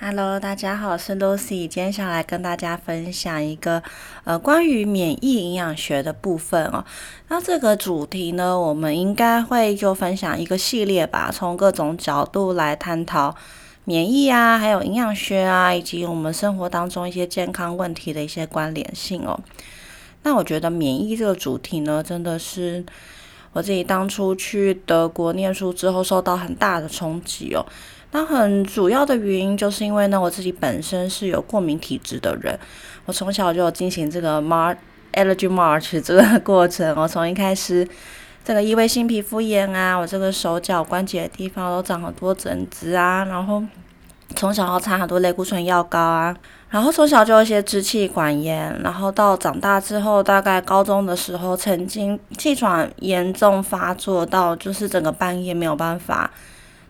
Hello，大家好，我是 Lucy，今天想来跟大家分享一个呃关于免疫营养学的部分哦。那这个主题呢，我们应该会就分享一个系列吧，从各种角度来探讨免疫啊，还有营养学啊，以及我们生活当中一些健康问题的一些关联性哦。那我觉得免疫这个主题呢，真的是我自己当初去德国念书之后受到很大的冲击哦。那很主要的原因就是因为呢，我自己本身是有过敏体质的人，我从小就有进行这个 March Allergy March 这个过程。我从一开始这个异位性皮肤炎啊，我这个手脚关节的地方都长很多疹子啊，然后从小要擦很多类固醇药膏啊，然后从小就有一些支气管炎，然后到长大之后，大概高中的时候，曾经气喘严重发作到就是整个半夜没有办法。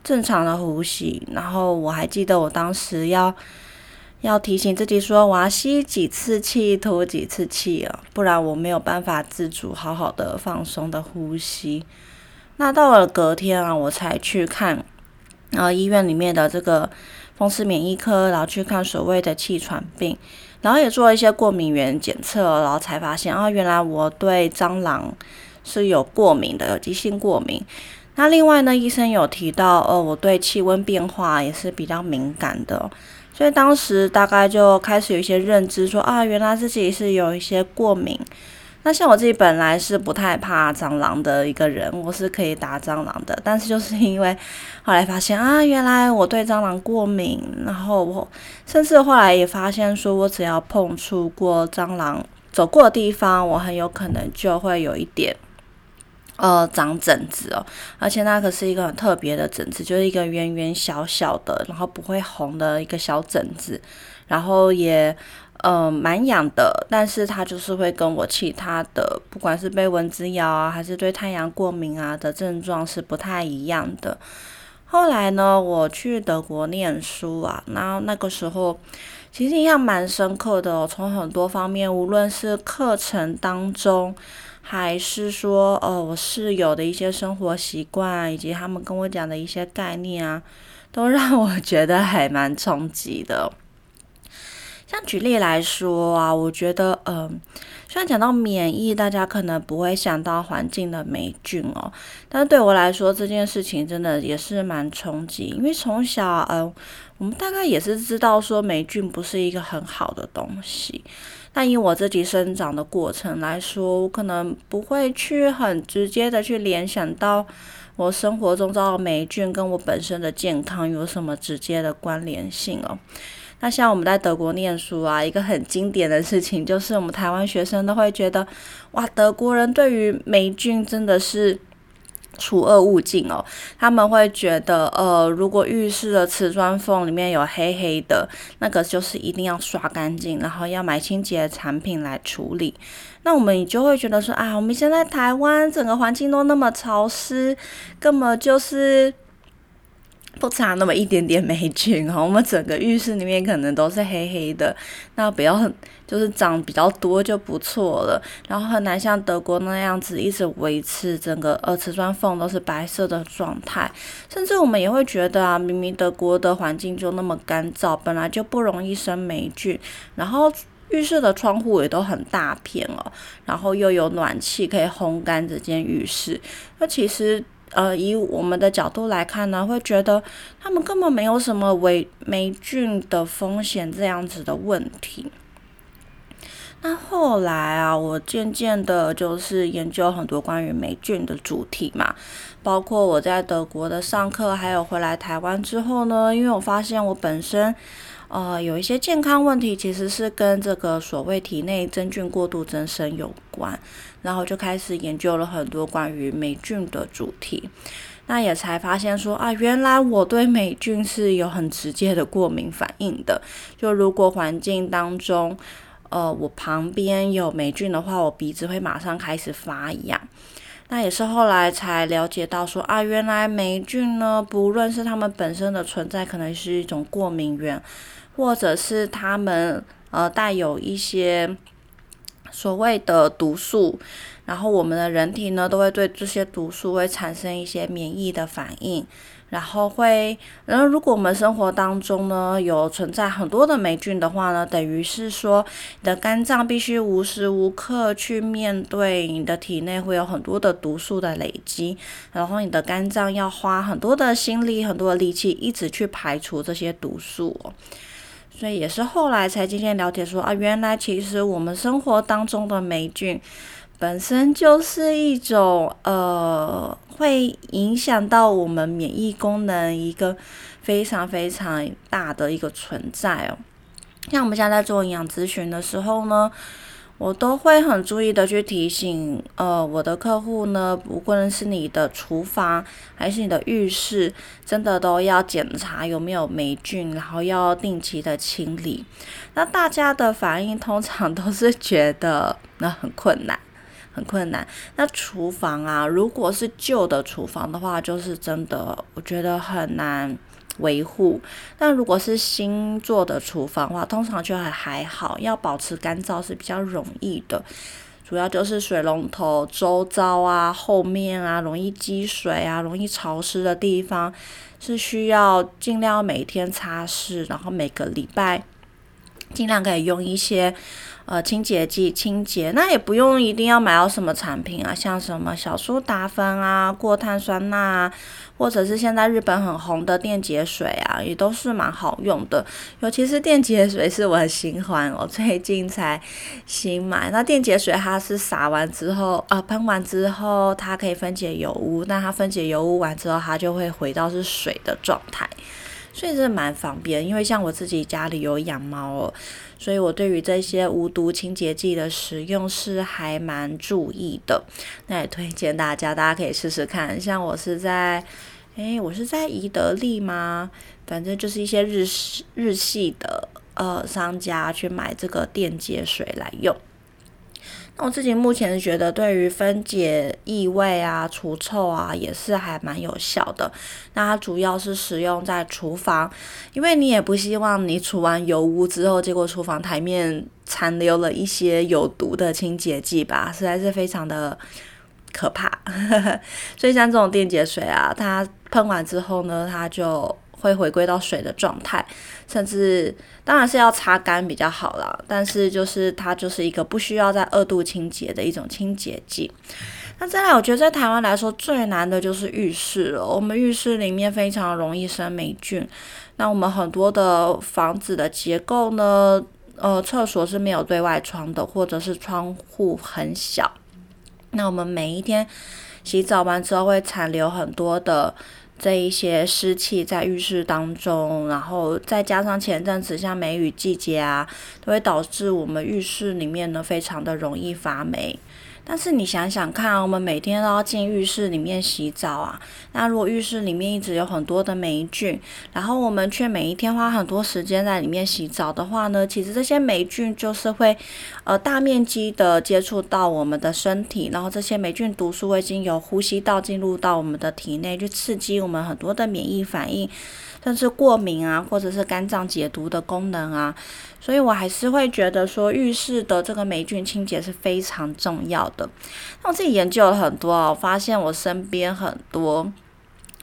正常的呼吸，然后我还记得我当时要要提醒自己说，我要吸几次气，吐几次气啊，不然我没有办法自主好好的放松的呼吸。那到了隔天啊，我才去看，然后医院里面的这个风湿免疫科，然后去看所谓的气喘病，然后也做了一些过敏原检测，然后才发现啊，原来我对蟑螂是有过敏的，有急性过敏。那另外呢，医生有提到，呃，我对气温变化也是比较敏感的，所以当时大概就开始有一些认知，说啊，原来自己是有一些过敏。那像我自己本来是不太怕蟑螂的一个人，我是可以打蟑螂的，但是就是因为后来发现啊，原来我对蟑螂过敏，然后我甚至后来也发现，说我只要碰触过蟑螂走过的地方，我很有可能就会有一点。呃，长疹子哦，而且那可是一个很特别的疹子，就是一个圆圆小小的，然后不会红的一个小疹子，然后也呃蛮痒的，但是它就是会跟我其他的，不管是被蚊子咬啊，还是对太阳过敏啊的症状是不太一样的。后来呢，我去德国念书啊，然后那个时候其实印象蛮深刻的，从很多方面，无论是课程当中。还是说，呃，我室友的一些生活习惯，以及他们跟我讲的一些概念啊，都让我 觉得还蛮冲击的。像举例来说啊，我觉得，嗯，虽然讲到免疫，大家可能不会想到环境的霉菌哦，但对我来说，这件事情真的也是蛮冲击，因为从小，嗯，我们大概也是知道说霉菌不是一个很好的东西。但以我自己生长的过程来说，我可能不会去很直接的去联想到我生活中遭到霉菌跟我本身的健康有什么直接的关联性哦。那像我们在德国念书啊，一个很经典的事情就是我们台湾学生都会觉得，哇，德国人对于霉菌真的是。除恶务尽哦，他们会觉得，呃，如果浴室的瓷砖缝里面有黑黑的，那个就是一定要刷干净，然后要买清洁产品来处理。那我们就会觉得说，啊，我们现在台湾整个环境都那么潮湿，根本就是。不差那么一点点霉菌哦，我们整个浴室里面可能都是黑黑的，那不要就是长比较多就不错了。然后很难像德国那样子一直维持整个呃瓷砖缝都是白色的状态，甚至我们也会觉得啊，明明德国的环境就那么干燥，本来就不容易生霉菌，然后浴室的窗户也都很大片哦，然后又有暖气可以烘干这间浴室，那其实。呃，以我们的角度来看呢，会觉得他们根本没有什么违霉菌的风险这样子的问题。那后来啊，我渐渐的就是研究很多关于霉菌的主题嘛，包括我在德国的上课，还有回来台湾之后呢，因为我发现我本身。呃，有一些健康问题其实是跟这个所谓体内真菌过度增生有关，然后就开始研究了很多关于霉菌的主题，那也才发现说啊，原来我对霉菌是有很直接的过敏反应的。就如果环境当中，呃，我旁边有霉菌的话，我鼻子会马上开始发痒。那也是后来才了解到说啊，原来霉菌呢，不论是它们本身的存在，可能是一种过敏源。或者是它们呃带有一些所谓的毒素，然后我们的人体呢都会对这些毒素会产生一些免疫的反应，然后会，然后如果我们生活当中呢有存在很多的霉菌的话呢，等于是说你的肝脏必须无时无刻去面对你的体内会有很多的毒素的累积，然后你的肝脏要花很多的心力、很多的力气，一直去排除这些毒素。所以也是后来才渐渐了解说啊，原来其实我们生活当中的霉菌本身就是一种呃，会影响到我们免疫功能一个非常非常大的一个存在哦。像我们现在在做营养咨询的时候呢。我都会很注意的去提醒，呃，我的客户呢，不论是你的厨房还是你的浴室，真的都要检查有没有霉菌，然后要定期的清理。那大家的反应通常都是觉得 那很困难，很困难。那厨房啊，如果是旧的厨房的话，就是真的，我觉得很难。维护，但如果是新做的厨房的话，通常就还还好，要保持干燥是比较容易的。主要就是水龙头周遭啊、后面啊，容易积水啊、容易潮湿的地方，是需要尽量每天擦拭，然后每个礼拜尽量可以用一些。呃，清洁剂清洁，那也不用一定要买到什么产品啊，像什么小苏打粉啊、过碳酸钠啊，或者是现在日本很红的电解水啊，也都是蛮好用的。尤其是电解水是我的新欢，我最近才新买。那电解水它是撒完之后，呃，喷完之后它可以分解油污，那它分解油污完之后，它就会回到是水的状态。所以真的蛮方便，因为像我自己家里有养猫哦，所以我对于这些无毒清洁剂的使用是还蛮注意的。那也推荐大家，大家可以试试看。像我是在，诶，我是在宜得利吗？反正就是一些日日系的呃商家去买这个电解水来用。我自己目前觉得，对于分解异味啊、除臭啊，也是还蛮有效的。那它主要是使用在厨房，因为你也不希望你除完油污之后，结果厨房台面残留了一些有毒的清洁剂吧，实在是非常的可怕。所以像这种电解水啊，它喷完之后呢，它就。会回归到水的状态，甚至当然是要擦干比较好啦。但是就是它就是一个不需要在二度清洁的一种清洁剂。那再来，我觉得在台湾来说最难的就是浴室了。我们浴室里面非常容易生霉菌。那我们很多的房子的结构呢，呃，厕所是没有对外窗的，或者是窗户很小。那我们每一天洗澡完之后会残留很多的。这一些湿气在浴室当中，然后再加上前阵子像梅雨季节啊，都会导致我们浴室里面呢非常的容易发霉。但是你想想看，我们每天都要进浴室里面洗澡啊。那如果浴室里面一直有很多的霉菌，然后我们却每一天花很多时间在里面洗澡的话呢，其实这些霉菌就是会呃大面积的接触到我们的身体，然后这些霉菌毒素会经由呼吸道进入到我们的体内，去刺激我们很多的免疫反应。甚至过敏啊，或者是肝脏解毒的功能啊，所以我还是会觉得说浴室的这个霉菌清洁是非常重要的。那我自己研究了很多啊，发现我身边很多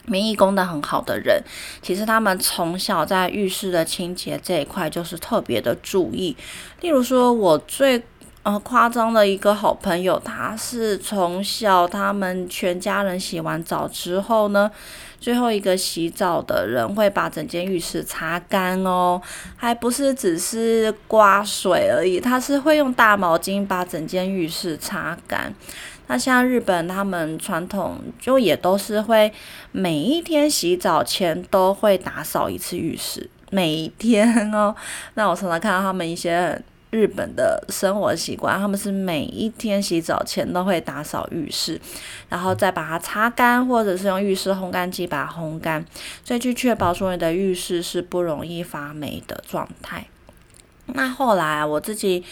免疫功能很好的人，其实他们从小在浴室的清洁这一块就是特别的注意。例如说，我最呃夸张的一个好朋友，他是从小他们全家人洗完澡之后呢。最后一个洗澡的人会把整间浴室擦干哦，还不是只是刮水而已，他是会用大毛巾把整间浴室擦干。那像日本，他们传统就也都是会每一天洗澡前都会打扫一次浴室，每一天哦。那我常常看到他们一些。日本的生活习惯，他们是每一天洗澡前都会打扫浴室，然后再把它擦干，或者是用浴室烘干机把它烘干，所以去确保说你的浴室是不容易发霉的状态。那后来我自己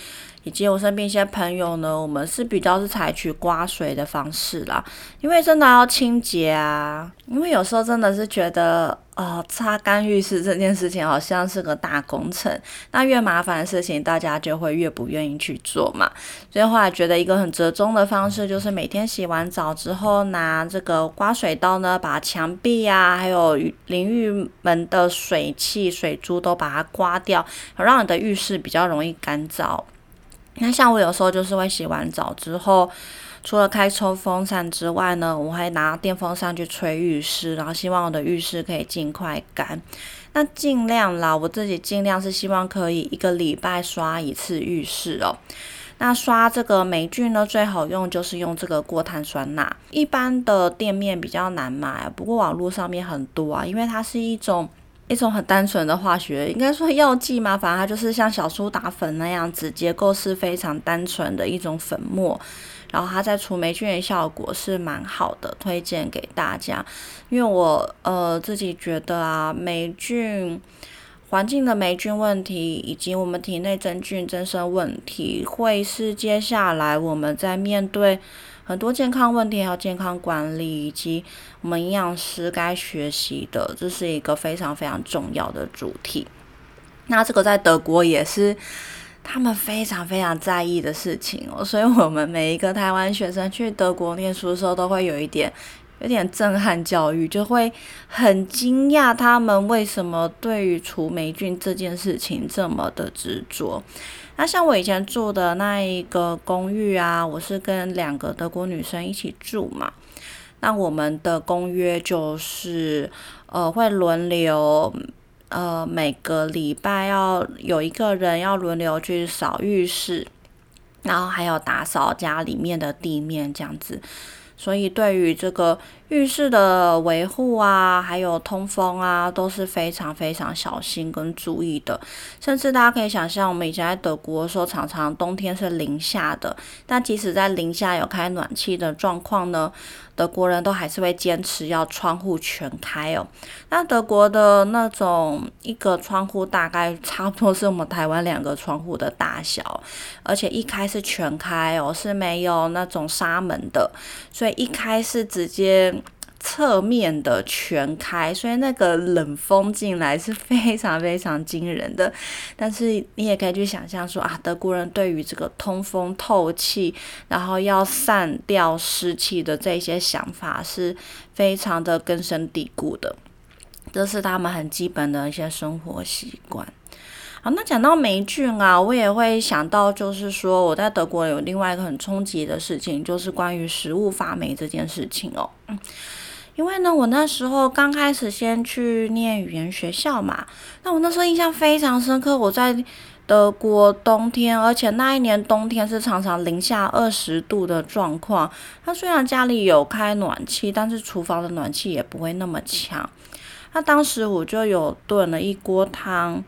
以及我身边一些朋友呢，我们是比较是采取刮水的方式啦，因为真的要清洁啊，因为有时候真的是觉得呃，擦干浴室这件事情好像是个大工程，那越麻烦的事情，大家就会越不愿意去做嘛。所以后来觉得一个很折中的方式，就是每天洗完澡之后，拿这个刮水刀呢，把墙壁啊，还有淋浴门的水汽、水珠都把它刮掉，让你的浴室比较容易干燥。那像我有时候就是会洗完澡之后。除了开抽风扇之外呢，我会拿电风扇去吹浴室，然后希望我的浴室可以尽快干。那尽量啦，我自己尽量是希望可以一个礼拜刷一次浴室哦。那刷这个霉菌呢，最好用就是用这个过碳酸钠，一般的店面比较难买，不过网络上面很多啊，因为它是一种一种很单纯的化学，应该说药剂嘛，反正它就是像小苏打粉那样子，结构是非常单纯的一种粉末。然后它在除霉菌的效果是蛮好的，推荐给大家。因为我呃自己觉得啊，霉菌环境的霉菌问题，以及我们体内真菌增生问题，会是接下来我们在面对很多健康问题还有健康管理，以及我们营养师该学习的，这是一个非常非常重要的主题。那这个在德国也是。他们非常非常在意的事情哦，所以我们每一个台湾学生去德国念书的时候，都会有一点有点震撼教育，就会很惊讶他们为什么对于除霉菌这件事情这么的执着。那像我以前住的那一个公寓啊，我是跟两个德国女生一起住嘛，那我们的公约就是呃会轮流。呃，每个礼拜要有一个人要轮流去扫浴室，然后还有打扫家里面的地面这样子。所以对于这个浴室的维护啊，还有通风啊，都是非常非常小心跟注意的。甚至大家可以想象，我们以前在德国的时候，常常冬天是零下的，但即使在零下有开暖气的状况呢。德国人都还是会坚持要窗户全开哦。那德国的那种一个窗户大概 差不多是我们台湾两个窗户的大小，而且一开是全开哦，是没有那种纱门的，所以一开是直接。侧面的全开，所以那个冷风进来是非常非常惊人的。但是你也可以去想象说啊，德国人对于这个通风透气，然后要散掉湿气的这些想法是非常的根深蒂固的，这是他们很基本的一些生活习惯。好，那讲到霉菌啊，我也会想到，就是说我在德国有另外一个很冲击的事情，就是关于食物发霉这件事情哦。因为呢，我那时候刚开始先去念语言学校嘛，那我那时候印象非常深刻。我在德国冬天，而且那一年冬天是常常零下二十度的状况。他虽然家里有开暖气，但是厨房的暖气也不会那么强。那当时我就有炖了一锅汤。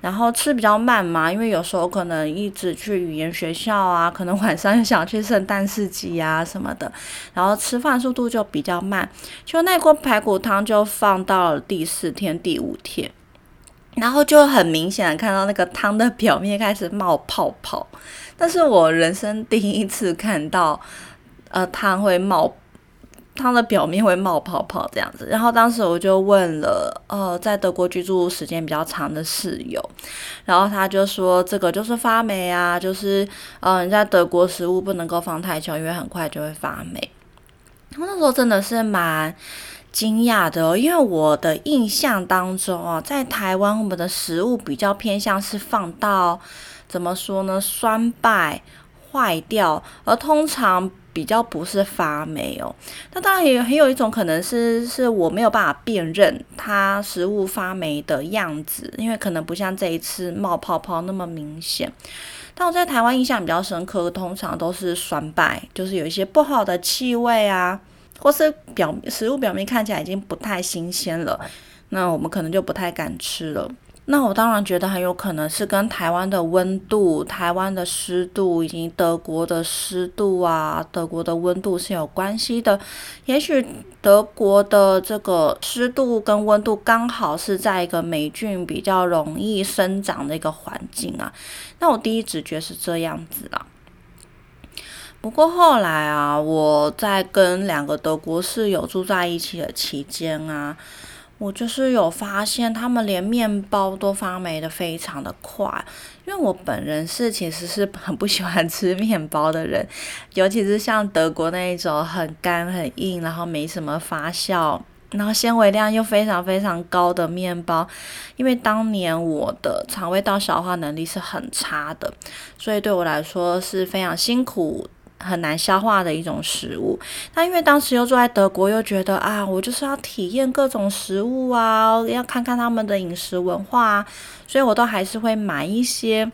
然后吃比较慢嘛，因为有时候可能一直去语言学校啊，可能晚上又想去圣诞市集啊什么的，然后吃饭速度就比较慢。就那锅排骨汤就放到了第四天、第五天，然后就很明显的看到那个汤的表面开始冒泡泡，但是我人生第一次看到，呃，汤会冒。它的表面会冒泡泡这样子，然后当时我就问了，呃，在德国居住时间比较长的室友，然后他就说这个就是发霉啊，就是呃，你在德国食物不能够放太久，因为很快就会发霉。我那时候真的是蛮惊讶的，因为我的印象当中啊，在台湾我们的食物比较偏向是放到怎么说呢，酸败坏掉，而通常。比较不是发霉哦，那当然也很有一种可能是是我没有办法辨认它食物发霉的样子，因为可能不像这一次冒泡泡那么明显。但我在台湾印象比较深刻，通常都是酸败，就是有一些不好的气味啊，或是表食物表面看起来已经不太新鲜了，那我们可能就不太敢吃了。那我当然觉得很有可能是跟台湾的温度、台湾的湿度以及德国的湿度啊、德国的温度是有关系的。也许德国的这个湿度跟温度刚好是在一个霉菌比较容易生长的一个环境啊。那我第一直觉是这样子啦。不过后来啊，我在跟两个德国室友住在一起的期间啊。我就是有发现，他们连面包都发霉的非常的快。因为我本人是其实是很不喜欢吃面包的人，尤其是像德国那一种很干很硬，然后没什么发酵，然后纤维量又非常非常高的面包。因为当年我的肠胃道消化能力是很差的，所以对我来说是非常辛苦。很难消化的一种食物，那因为当时又住在德国，又觉得啊，我就是要体验各种食物啊，要看看他们的饮食文化啊，所以我都还是会买一些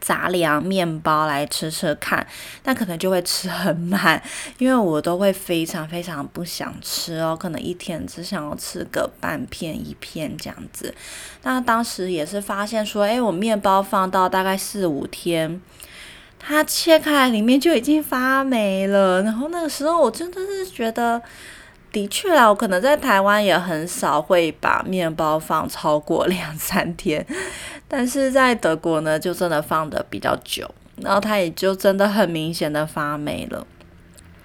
杂粮面包来吃吃看，但可能就会吃很慢，因为我都会非常非常不想吃哦，可能一天只想要吃个半片一片这样子。那当时也是发现说，诶，我面包放到大概四五天。它切开里面就已经发霉了，然后那个时候我真的是觉得，的确啊，我可能在台湾也很少会把面包放超过两三天，但是在德国呢，就真的放的比较久，然后它也就真的很明显的发霉了。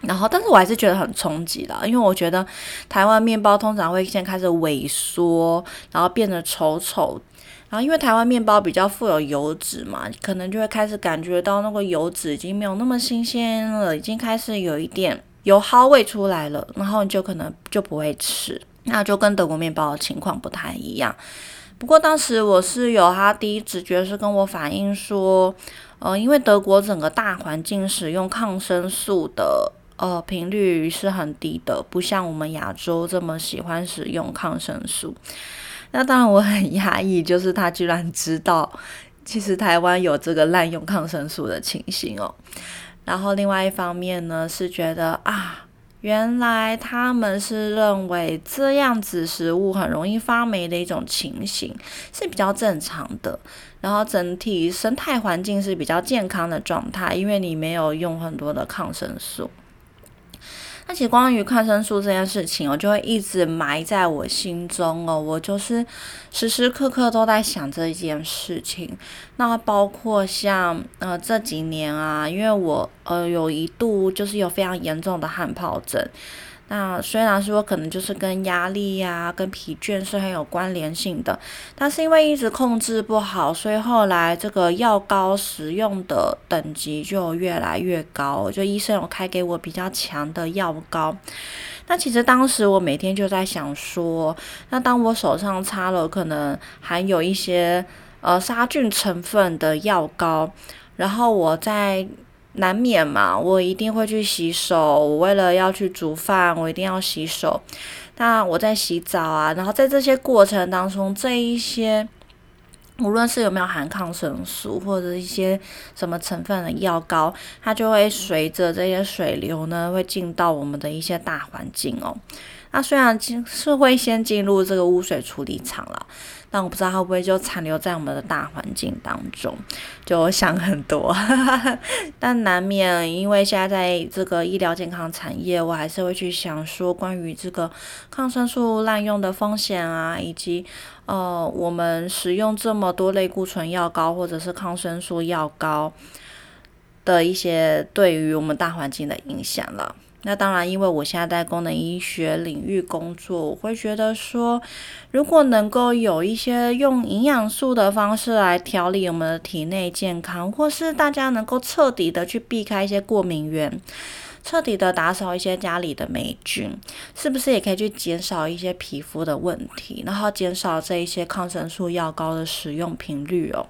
然后，但是我还是觉得很冲击的，因为我觉得台湾面包通常会先开始萎缩，然后变得丑丑。然后，因为台湾面包比较富有油脂嘛，可能就会开始感觉到那个油脂已经没有那么新鲜了，已经开始有一点油耗味出来了，然后你就可能就不会吃，那就跟德国面包的情况不太一样。不过当时我是有他第一直觉是跟我反映说，呃，因为德国整个大环境使用抗生素的呃频率是很低的，不像我们亚洲这么喜欢使用抗生素。那当然我很压抑，就是他居然知道，其实台湾有这个滥用抗生素的情形哦。然后另外一方面呢，是觉得啊，原来他们是认为这样子食物很容易发霉的一种情形是比较正常的。然后整体生态环境是比较健康的状态，因为你没有用很多的抗生素。而且关于抗生素这件事情，我就会一直埋在我心中哦。我就是时时刻刻都在想这一件事情。那包括像呃这几年啊，因为我呃有一度就是有非常严重的汗疱疹。那虽然说可能就是跟压力呀、跟疲倦是很有关联性的，但是因为一直控制不好，所以后来这个药膏使用的等级就越来越高。就医生有开给我比较强的药膏。那其实当时我每天就在想说，那当我手上擦了可能含有一些呃杀菌成分的药膏，然后我在。难免嘛，我一定会去洗手。我为了要去煮饭，我一定要洗手。那我在洗澡啊，然后在这些过程当中，这一些无论是有没有含抗生素或者一些什么成分的药膏，它就会随着这些水流呢，会进到我们的一些大环境哦。那虽然进是会先进入这个污水处理厂了。但我不知道它会不会就残留在我们的大环境当中，就想很多，但难免因为现在在这个医疗健康产业，我还是会去想说关于这个抗生素滥用的风险啊，以及呃我们使用这么多类固醇药膏或者是抗生素药膏的一些对于我们大环境的影响了。那当然，因为我现在在功能医学领域工作，我会觉得说，如果能够有一些用营养素的方式来调理我们的体内健康，或是大家能够彻底的去避开一些过敏源，彻底的打扫一些家里的霉菌，是不是也可以去减少一些皮肤的问题，然后减少这一些抗生素药膏的使用频率哦？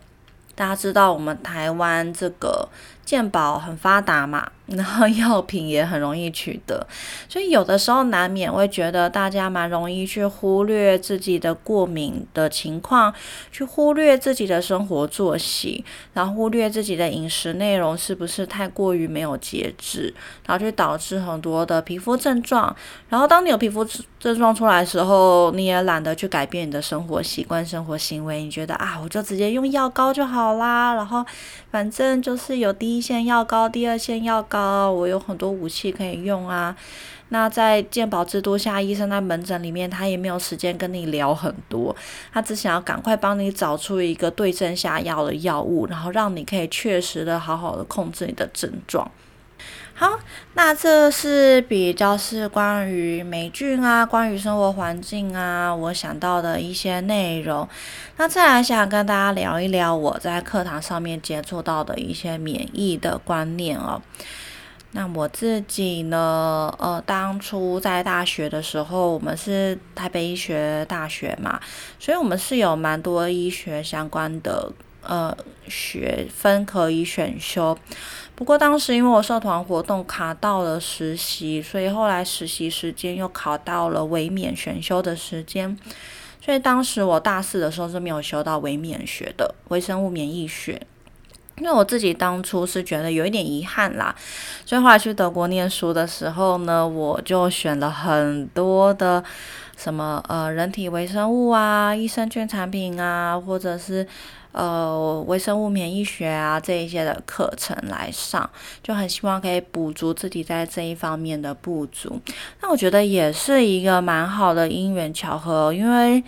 大家知道我们台湾这个健宝很发达嘛？然后药品也很容易取得，所以有的时候难免会觉得大家蛮容易去忽略自己的过敏的情况，去忽略自己的生活作息，然后忽略自己的饮食内容是不是太过于没有节制，然后就导致很多的皮肤症状。然后当你有皮肤症状出来的时候，你也懒得去改变你的生活习惯、生活行为，你觉得啊，我就直接用药膏就好啦，然后反正就是有一线药膏、第二线药膏。我有很多武器可以用啊。那在健保制度下，医生在门诊里面，他也没有时间跟你聊很多，他只想要赶快帮你找出一个对症下药的药物，然后让你可以确实的好好的控制你的症状。好，那这是比较是关于霉菌啊，关于生活环境啊，我想到的一些内容。那再来想跟大家聊一聊我在课堂上面接触到的一些免疫的观念哦。那我自己呢，呃，当初在大学的时候，我们是台北医学大学嘛，所以我们是有蛮多医学相关的呃学分可以选修。不过当时因为我社团活动卡到了实习，所以后来实习时间又考到了微免选修的时间，所以当时我大四的时候是没有修到微免学的微生物免疫学，因为我自己当初是觉得有一点遗憾啦，所以后来去德国念书的时候呢，我就选了很多的什么呃人体微生物啊、益生菌产品啊，或者是。呃，微生物免疫学啊，这一些的课程来上，就很希望可以补足自己在这一方面的不足。那我觉得也是一个蛮好的因缘巧合，因为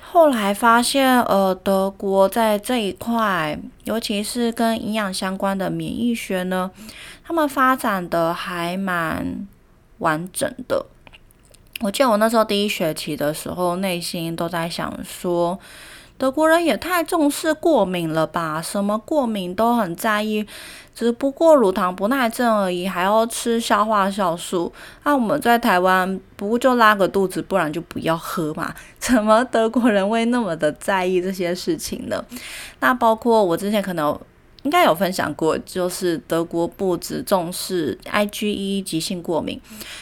后来发现，呃，德国在这一块，尤其是跟营养相关的免疫学呢，他们发展的还蛮完整的。我记得我那时候第一学期的时候，内心都在想说。德国人也太重视过敏了吧？什么过敏都很在意，只不过乳糖不耐症而已，还要吃消化酵素。那我们在台湾，不就拉个肚子，不然就不要喝嘛。怎么德国人会那么的在意这些事情呢？那包括我之前可能。应该有分享过，就是德国不止重视 IgE 急性过敏，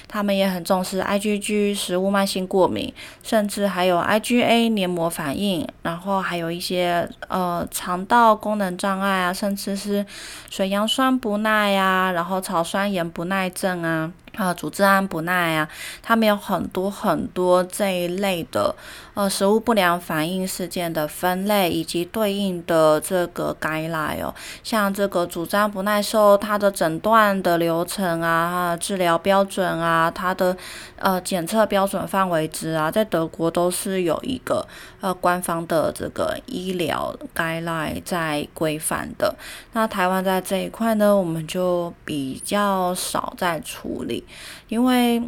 他们也很重视 IgG 食物慢性过敏，甚至还有 IgA 黏膜反应，然后还有一些呃肠道功能障碍啊，甚至是水杨酸不耐呀，然后草酸盐不耐症啊。啊，组织胺不耐啊，他们有很多很多这一类的呃食物不良反应事件的分类以及对应的这个感染哦，像这个组织胺不耐受，它的诊断的流程啊，治疗标准啊，它的呃检测标准范围值啊，在德国都是有一个呃官方的这个医疗概赖在规范的。那台湾在这一块呢，我们就比较少在处理。因为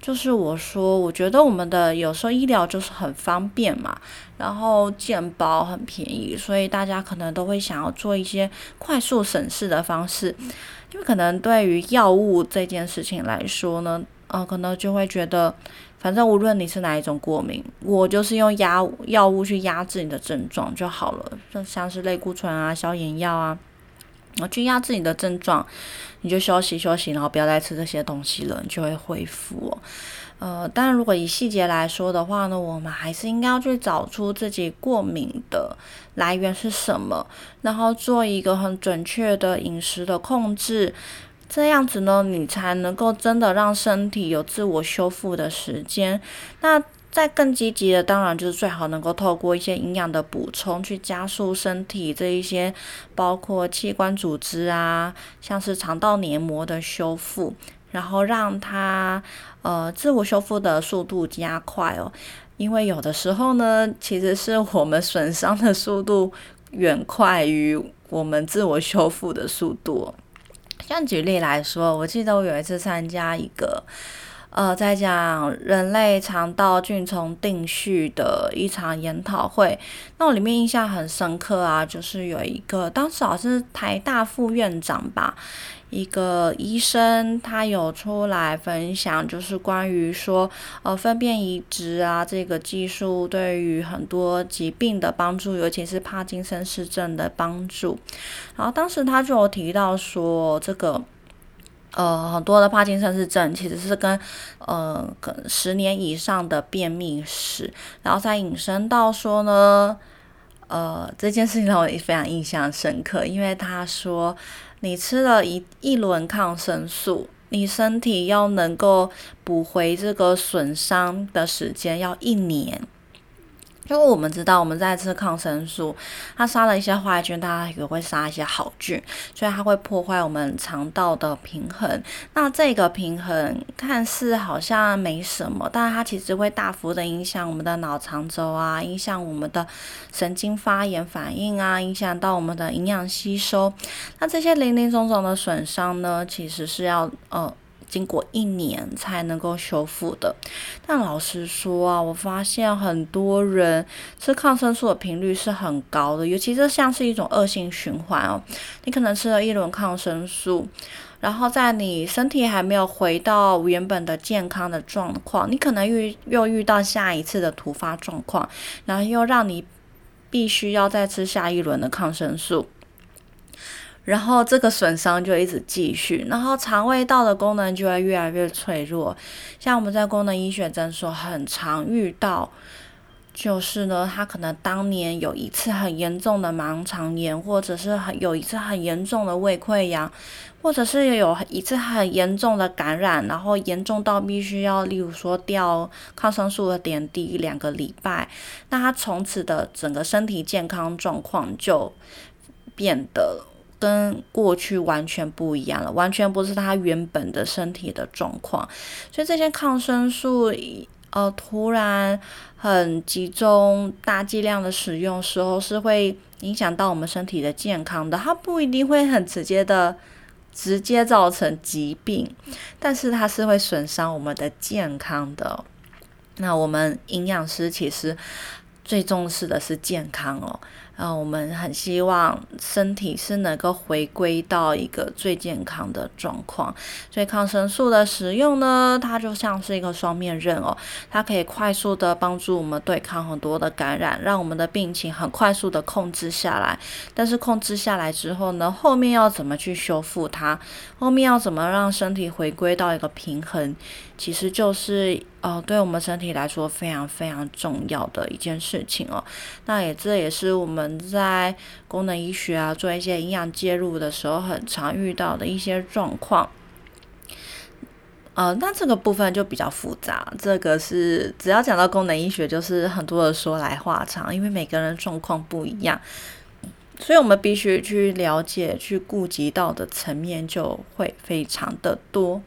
就是我说，我觉得我们的有时候医疗就是很方便嘛，然后健保很便宜，所以大家可能都会想要做一些快速省事的方式。因为可能对于药物这件事情来说呢，呃，可能就会觉得，反正无论你是哪一种过敏，我就是用压药物去压制你的症状就好了，就像是类固醇啊、消炎药啊。然后去压制你的症状，你就休息休息，然后不要再吃这些东西了，你就会恢复。呃，但，如果以细节来说的话呢，我们还是应该要去找出自己过敏的来源是什么，然后做一个很准确的饮食的控制，这样子呢，你才能够真的让身体有自我修复的时间。那再更积极的，当然就是最好能够透过一些营养的补充，去加速身体这一些包括器官组织啊，像是肠道黏膜的修复，然后让它呃自我修复的速度加快哦。因为有的时候呢，其实是我们损伤的速度远快于我们自我修复的速度。像举例来说，我记得我有一次参加一个。呃，在讲人类肠道菌虫定序的一场研讨会，那我里面印象很深刻啊，就是有一个当时好像是台大副院长吧，一个医生，他有出来分享，就是关于说，呃，粪便移植啊这个技术对于很多疾病的帮助，尤其是帕金森氏症的帮助。然后当时他就有提到说，这个。呃，很多的帕金森氏症其实是跟呃，可能十年以上的便秘史，然后再引申到说呢，呃，这件事情让我也非常印象深刻，因为他说，你吃了一一轮抗生素，你身体要能够补回这个损伤的时间要一年。因为我们知道我们在吃抗生素，它杀了一些坏菌，它也会杀一些好菌，所以它会破坏我们肠道的平衡。那这个平衡看似好像没什么，但是它其实会大幅的影响我们的脑肠轴啊，影响我们的神经发炎反应啊，影响到我们的营养吸收。那这些零零总总的损伤呢，其实是要呃。经过一年才能够修复的，但老实说啊，我发现很多人吃抗生素的频率是很高的，尤其是像是一种恶性循环哦。你可能吃了一轮抗生素，然后在你身体还没有回到原本的健康的状况，你可能遇又遇到下一次的突发状况，然后又让你必须要再吃下一轮的抗生素。然后这个损伤就一直继续，然后肠胃道的功能就会越来越脆弱。像我们在功能医学诊所很常遇到，就是呢，他可能当年有一次很严重的盲肠炎，或者是很有一次很严重的胃溃疡，或者是有一次很严重的感染，然后严重到必须要，例如说吊抗生素的点滴两个礼拜，那他从此的整个身体健康状况就变得。跟过去完全不一样了，完全不是他原本的身体的状况，所以这些抗生素，呃，突然很集中、大剂量的使用时候，是会影响到我们身体的健康的。它不一定会很直接的直接造成疾病，但是它是会损伤我们的健康的。那我们营养师其实最重视的是健康哦。啊，我们很希望身体是能够回归到一个最健康的状况，所以抗生素的使用呢，它就像是一个双面刃哦，它可以快速的帮助我们对抗很多的感染，让我们的病情很快速的控制下来。但是控制下来之后呢，后面要怎么去修复它？后面要怎么让身体回归到一个平衡？其实就是呃，对我们身体来说非常非常重要的一件事情哦。那也这也是我们在功能医学啊做一些营养介入的时候，很常遇到的一些状况。呃，那这个部分就比较复杂。这个是只要讲到功能医学，就是很多的说来话长，因为每个人状况不一样，所以我们必须去了解、去顾及到的层面就会非常的多。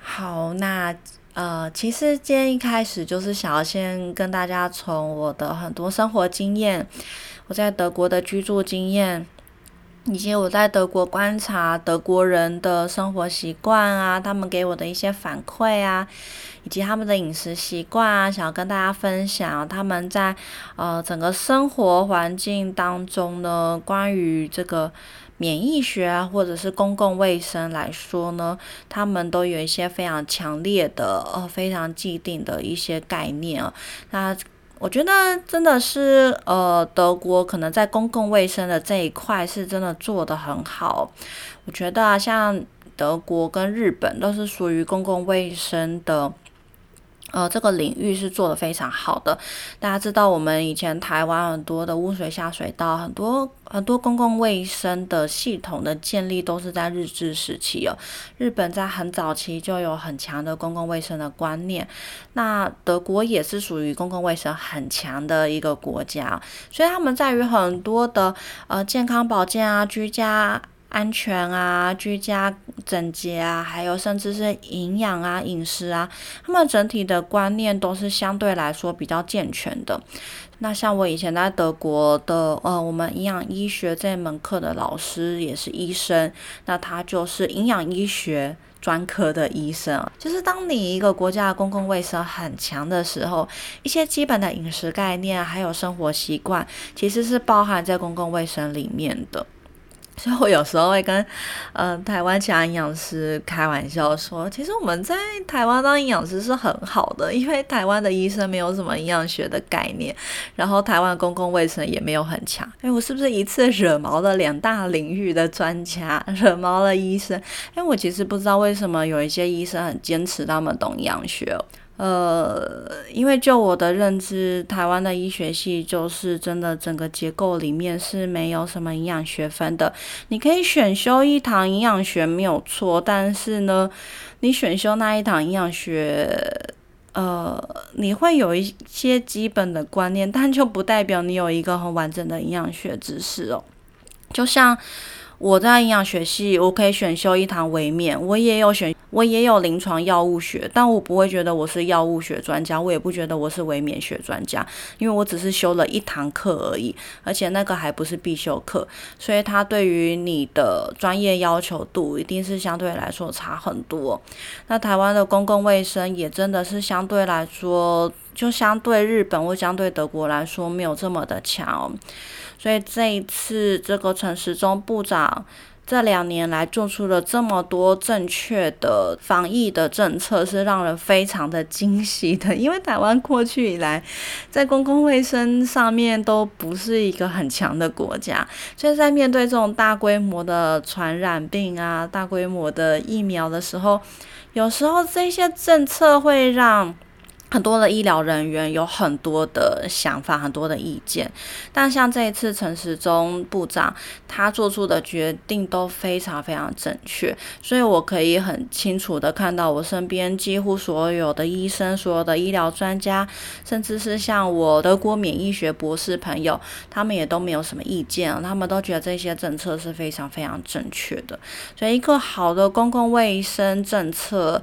好，那呃，其实今天一开始就是想要先跟大家从我的很多生活经验，我在德国的居住经验，以及我在德国观察德国人的生活习惯啊，他们给我的一些反馈啊，以及他们的饮食习惯啊，想要跟大家分享他们在呃整个生活环境当中呢，关于这个。免疫学啊，或者是公共卫生来说呢，他们都有一些非常强烈的、呃，非常既定的一些概念啊。那我觉得真的是，呃，德国可能在公共卫生的这一块是真的做得很好。我觉得啊，像德国跟日本都是属于公共卫生的。呃，这个领域是做的非常好的。大家知道，我们以前台湾很多的污水下水道，很多很多公共卫生的系统的建立都是在日治时期哦。日本在很早期就有很强的公共卫生的观念。那德国也是属于公共卫生很强的一个国家，所以他们在于很多的呃健康保健啊、居家。安全啊，居家整洁啊，还有甚至是营养啊、饮食啊，他们整体的观念都是相对来说比较健全的。那像我以前在德国的，呃，我们营养医学这门课的老师也是医生，那他就是营养医学专科的医生。就是当你一个国家的公共卫生很强的时候，一些基本的饮食概念还有生活习惯，其实是包含在公共卫生里面的。所以我有时候会跟，呃，台湾其他营养师开玩笑说，其实我们在台湾当营养师是很好的，因为台湾的医生没有什么营养学的概念，然后台湾公共卫生也没有很强。哎，我是不是一次惹毛了两大领域的专家，惹毛了医生？哎，我其实不知道为什么有一些医生很坚持他们懂营养学。呃，因为就我的认知，台湾的医学系就是真的整个结构里面是没有什么营养学分的。你可以选修一堂营养学没有错，但是呢，你选修那一堂营养学，呃，你会有一些基本的观念，但就不代表你有一个很完整的营养学知识哦。就像我在营养学系，我可以选修一堂微面，我也有选，我也有临床药物学，但我不会觉得我是药物学专家，我也不觉得我是微免学专家，因为我只是修了一堂课而已，而且那个还不是必修课，所以它对于你的专业要求度一定是相对来说差很多。那台湾的公共卫生也真的是相对来说，就相对日本或相对德国来说没有这么的强。所以这一次，这个陈时中部长这两年来做出了这么多正确的防疫的政策，是让人非常的惊喜的。因为台湾过去以来，在公共卫生上面都不是一个很强的国家，所以在面对这种大规模的传染病啊、大规模的疫苗的时候，有时候这些政策会让。很多的医疗人员有很多的想法，很多的意见，但像这一次陈时中部长他做出的决定都非常非常正确，所以我可以很清楚的看到我身边几乎所有的医生、所有的医疗专家，甚至是像我德国免疫学博士朋友，他们也都没有什么意见，他们都觉得这些政策是非常非常正确的，所以一个好的公共卫生政策。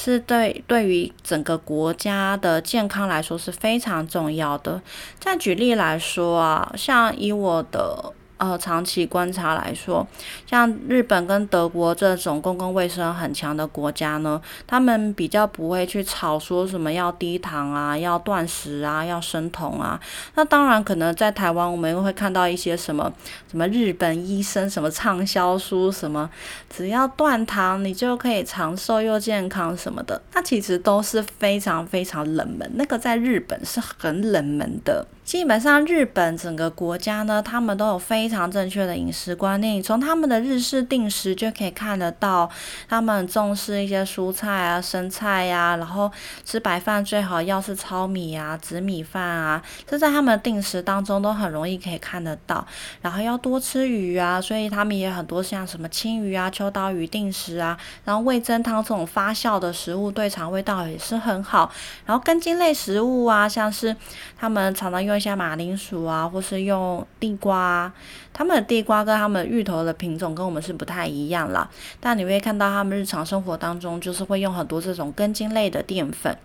是对对于整个国家的健康来说是非常重要的。再举例来说啊，像以我的。呃，长期观察来说，像日本跟德国这种公共卫生很强的国家呢，他们比较不会去吵说什么要低糖啊、要断食啊、要生酮啊。那当然，可能在台湾我们又会看到一些什么什么日本医生什么畅销书，什么只要断糖你就可以长寿又健康什么的，那其实都是非常非常冷门，那个在日本是很冷门的。基本上，日本整个国家呢，他们都有非常正确的饮食观念。从他们的日式定时就可以看得到，他们重视一些蔬菜啊、生菜呀，然后吃白饭最好要是糙米啊、紫米饭啊，这在他们定时当中都很容易可以看得到。然后要多吃鱼啊，所以他们也很多像什么青鱼啊、秋刀鱼定时啊，然后味增汤这种发酵的食物对肠胃道也是很好。然后根茎类食物啊，像是他们常常用。像马铃薯啊，或是用地瓜，他们的地瓜跟他们芋头的品种跟我们是不太一样了。但你会看到他们日常生活当中，就是会用很多这种根茎类的淀粉。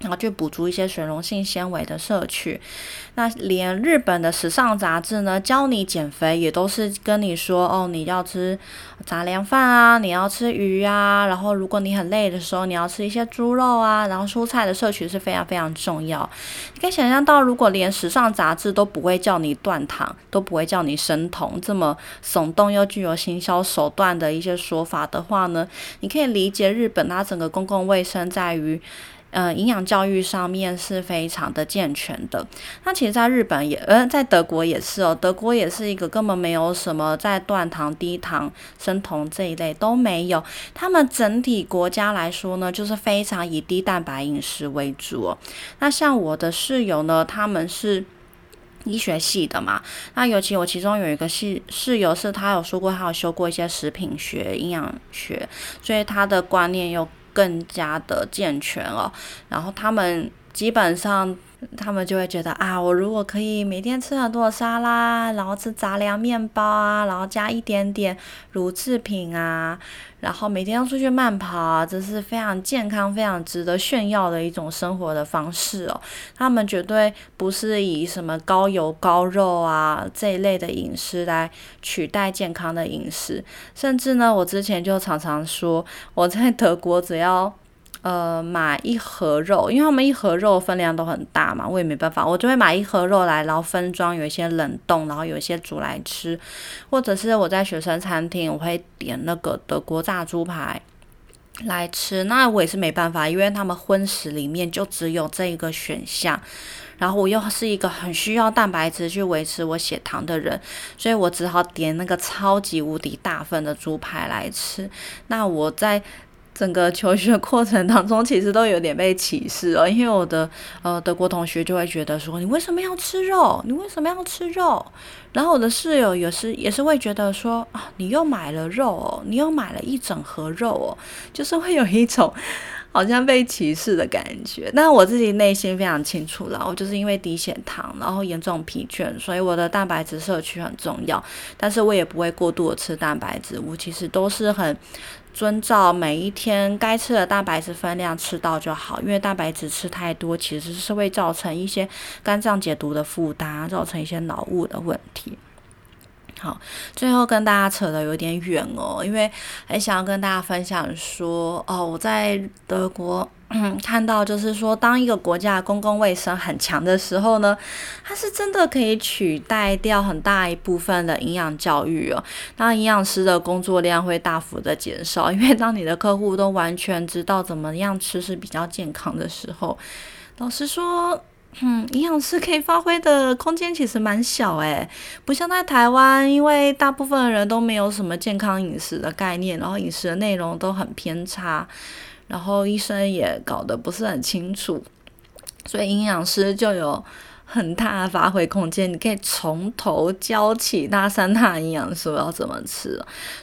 然后去补足一些水溶性纤维的摄取，那连日本的时尚杂志呢，教你减肥也都是跟你说哦，你要吃杂粮饭啊，你要吃鱼啊，然后如果你很累的时候，你要吃一些猪肉啊，然后蔬菜的摄取是非常非常重要。你可以想象到，如果连时尚杂志都不会叫你断糖，都不会叫你生酮，这么耸动又具有行销手段的一些说法的话呢，你可以理解日本它整个公共卫生在于。呃，营养教育上面是非常的健全的。那其实，在日本也，呃，在德国也是哦。德国也是一个根本没有什么在断糖、低糖、生酮这一类都没有。他们整体国家来说呢，就是非常以低蛋白饮食为主。那像我的室友呢，他们是医学系的嘛。那尤其我其中有一个室室友是，他有说过，他有修过一些食品学、营养学，所以他的观念又。更加的健全了，然后他们基本上。他们就会觉得啊，我如果可以每天吃很多沙拉，然后吃杂粮面包啊，然后加一点点乳制品啊，然后每天都出去慢跑啊，这是非常健康、非常值得炫耀的一种生活的方式哦。他们绝对不是以什么高油高肉啊这一类的饮食来取代健康的饮食，甚至呢，我之前就常常说我在德国只要。呃，买一盒肉，因为他们一盒肉分量都很大嘛，我也没办法，我就会买一盒肉来，然后分装，有一些冷冻，然后有一些煮来吃，或者是我在学生餐厅，我会点那个德国炸猪排来吃，那我也是没办法，因为他们荤食里面就只有这一个选项，然后我又是一个很需要蛋白质去维持我血糖的人，所以我只好点那个超级无敌大份的猪排来吃，那我在。整个求学过程当中，其实都有点被歧视哦，因为我的呃德国同学就会觉得说，你为什么要吃肉？你为什么要吃肉？然后我的室友也是也是会觉得说，啊，你又买了肉哦，你又买了一整盒肉哦，就是会有一种好像被歧视的感觉。但我自己内心非常清楚了，我就是因为低血糖，然后严重疲倦，所以我的蛋白质摄取很重要。但是我也不会过度的吃蛋白质，我其实都是很遵照每一天该吃的蛋白质分量吃到就好。因为蛋白质吃太多，其实是会造成一些肝脏解毒的负担，造成一些脑雾的问题。好，最后跟大家扯的有点远哦，因为很想要跟大家分享说，哦，我在德国嗯 看到，就是说，当一个国家公共卫生很强的时候呢，它是真的可以取代掉很大一部分的营养教育哦。那营养师的工作量会大幅的减少，因为当你的客户都完全知道怎么样吃是比较健康的时候，老实说。嗯，营养师可以发挥的空间其实蛮小诶，不像在台湾，因为大部分人都没有什么健康饮食的概念，然后饮食的内容都很偏差，然后医生也搞得不是很清楚，所以营养师就有。很大的发挥空间，你可以从头教起那三大营养师要怎么吃，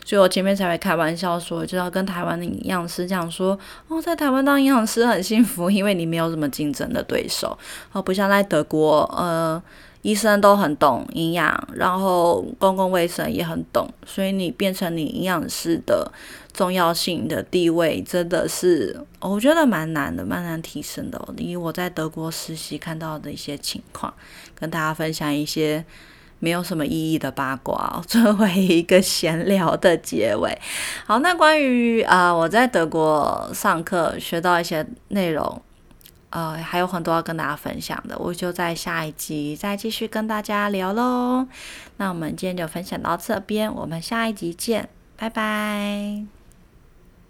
所以我前面才会开玩笑说，就要跟台湾的营养师讲说，哦，在台湾当营养师很幸福，因为你没有什么竞争的对手，哦，不像在德国，呃。医生都很懂营养，然后公共卫生也很懂，所以你变成你营养师的重要性的地位，真的是我觉得蛮难的，蛮难提升的。以我在德国实习看到的一些情况，跟大家分享一些没有什么意义的八卦，作为一个闲聊的结尾。好，那关于啊我在德国上课学到一些内容。呃，还有很多要跟大家分享的，我就在下一集再继续跟大家聊喽。那我们今天就分享到这边，我们下一集见，拜拜。